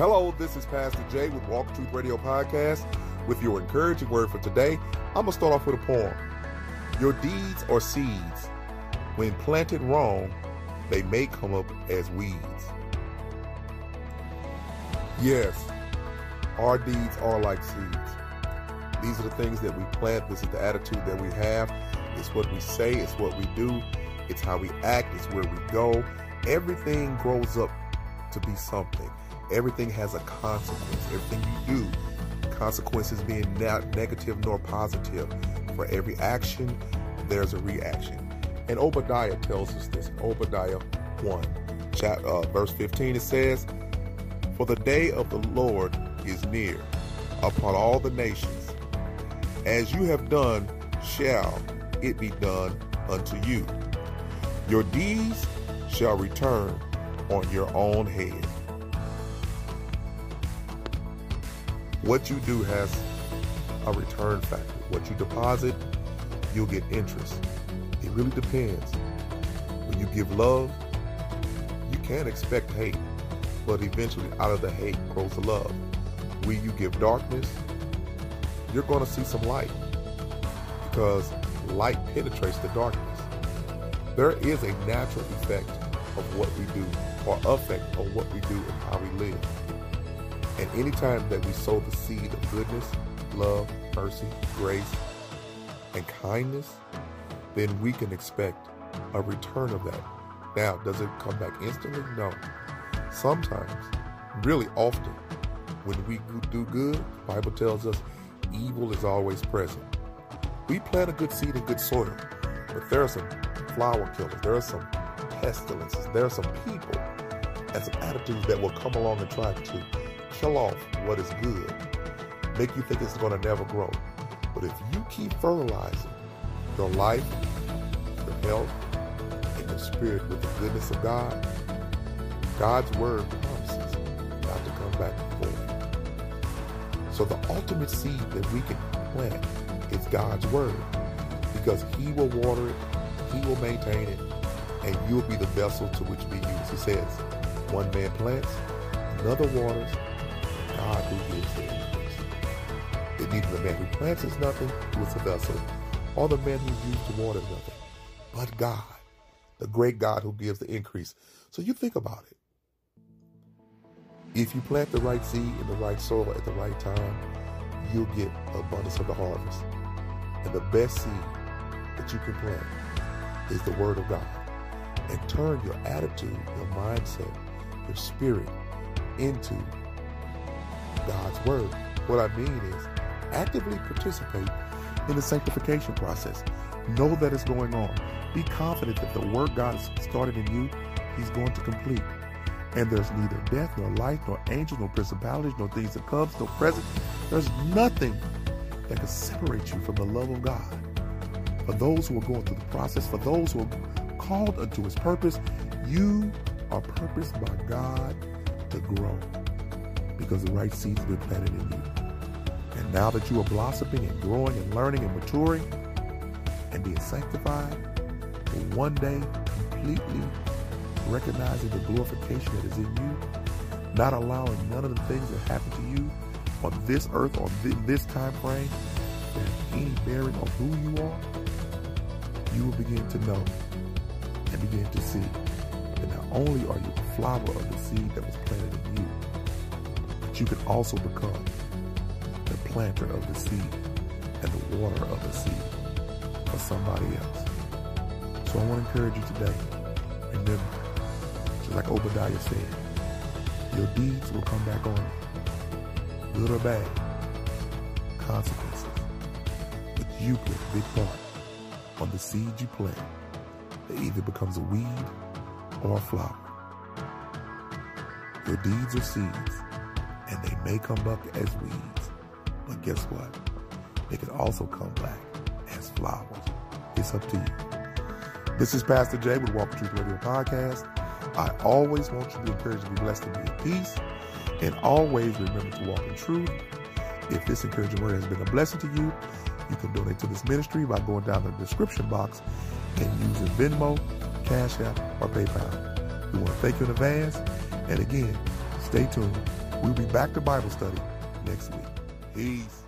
Hello, this is Pastor Jay with Walk Truth Radio Podcast with your encouraging word for today. I'm going to start off with a poem. Your deeds are seeds. When planted wrong, they may come up as weeds. Yes, our deeds are like seeds. These are the things that we plant. This is the attitude that we have. It's what we say, it's what we do, it's how we act, it's where we go. Everything grows up to be something. Everything has a consequence. Everything you do, consequences being not negative nor positive. For every action, there's a reaction. And Obadiah tells us this. Obadiah 1, chapter, uh, verse 15, it says, For the day of the Lord is near upon all the nations. As you have done, shall it be done unto you. Your deeds shall return on your own head. What you do has a return factor. What you deposit, you'll get interest. It really depends. When you give love, you can't expect hate, but eventually out of the hate grows the love. When you give darkness, you're going to see some light because light penetrates the darkness. There is a natural effect of what we do or effect of what we do and how we live. And anytime that we sow the seed of goodness, love, mercy, grace, and kindness, then we can expect a return of that. Now, does it come back instantly? No. Sometimes, really often, when we do good, the Bible tells us evil is always present. We plant a good seed in good soil, but there are some flower killers, there are some pestilences, there are some people and some attitudes that will come along and try to kill off what is good, make you think it's going to never grow. But if you keep fertilizing your life, your health, and your spirit with the goodness of God, God's word promises not to come back void. So the ultimate seed that we can plant is God's word because he will water it, he will maintain it, and you'll be the vessel to which be used. He says, one man plants, another waters, God who gives the increase. It neither the man who plants is nothing, who is a vessel, or the man who used to water is nothing, but God, the great God who gives the increase. So you think about it. If you plant the right seed in the right soil at the right time, you'll get abundance of the harvest. And the best seed that you can plant is the Word of God. And turn your attitude, your mindset, your spirit into God's Word. What I mean is actively participate in the sanctification process. Know that it's going on. Be confident that the work God has started in you, He's going to complete. And there's neither death, nor life, nor angels, nor principalities, nor things that comes, nor present. There's nothing that can separate you from the love of God. For those who are going through the process, for those who are called unto His purpose, you are purposed by God to grow because the right seeds been planted in you. And now that you are blossoming and growing and learning and maturing and being sanctified, one day completely recognizing the glorification that is in you, not allowing none of the things that happen to you on this earth or this time frame to have any bearing on who you are, you will begin to know and begin to see that not only are you a flower of the seed that was planted in you, you can also become the planter of the seed and the water of the seed for somebody else. So I want to encourage you today. Remember, just like Obadiah said, your deeds will come back on you. good or bad, consequences. But you play a big part on the seed you plant that either becomes a weed or a flower. Your deeds are seeds, may come back as weeds, but guess what? They can also come back as flowers. It's up to you. This is Pastor Jay with Walk Truth Radio Podcast. I always want you to be encouraged to be blessed and be at peace. And always remember to walk in truth. If this encouraging word has been a blessing to you, you can donate to this ministry by going down the description box and using Venmo, Cash App, or PayPal. We want to thank you in advance. And again, stay tuned. We'll be back to Bible study next week. Peace.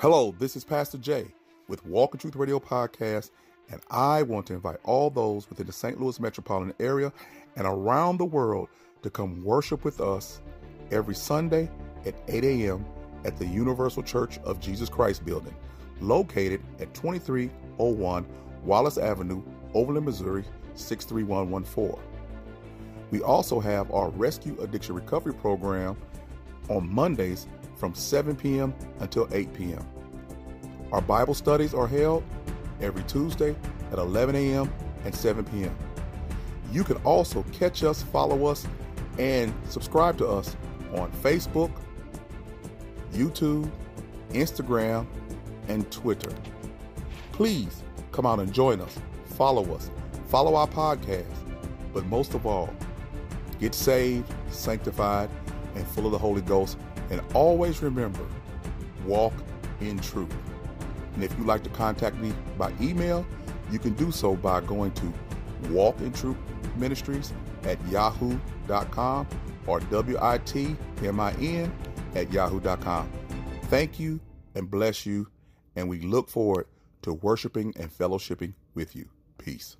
Hello, this is Pastor Jay with Walk in Truth Radio Podcast, and I want to invite all those within the St. Louis metropolitan area and around the world to come worship with us every Sunday at 8 a.m. at the Universal Church of Jesus Christ building, located at 2301 Wallace Avenue, Overland, Missouri 63114. We also have our Rescue Addiction Recovery Program on Mondays from 7 p.m. until 8 p.m. Our Bible studies are held every Tuesday at 11 a.m. and 7 p.m. You can also catch us, follow us, and subscribe to us on Facebook, YouTube, Instagram, and Twitter. Please come out and join us, follow us, follow our podcast, but most of all, get saved, sanctified, and full of the Holy Ghost and always remember, walk in truth. And if you'd like to contact me by email, you can do so by going to Walk in Truth Ministries at yahoo.com or W-I-T-M-I-N at yahoo.com. Thank you and bless you, and we look forward to worshiping and fellowshipping with you. Peace.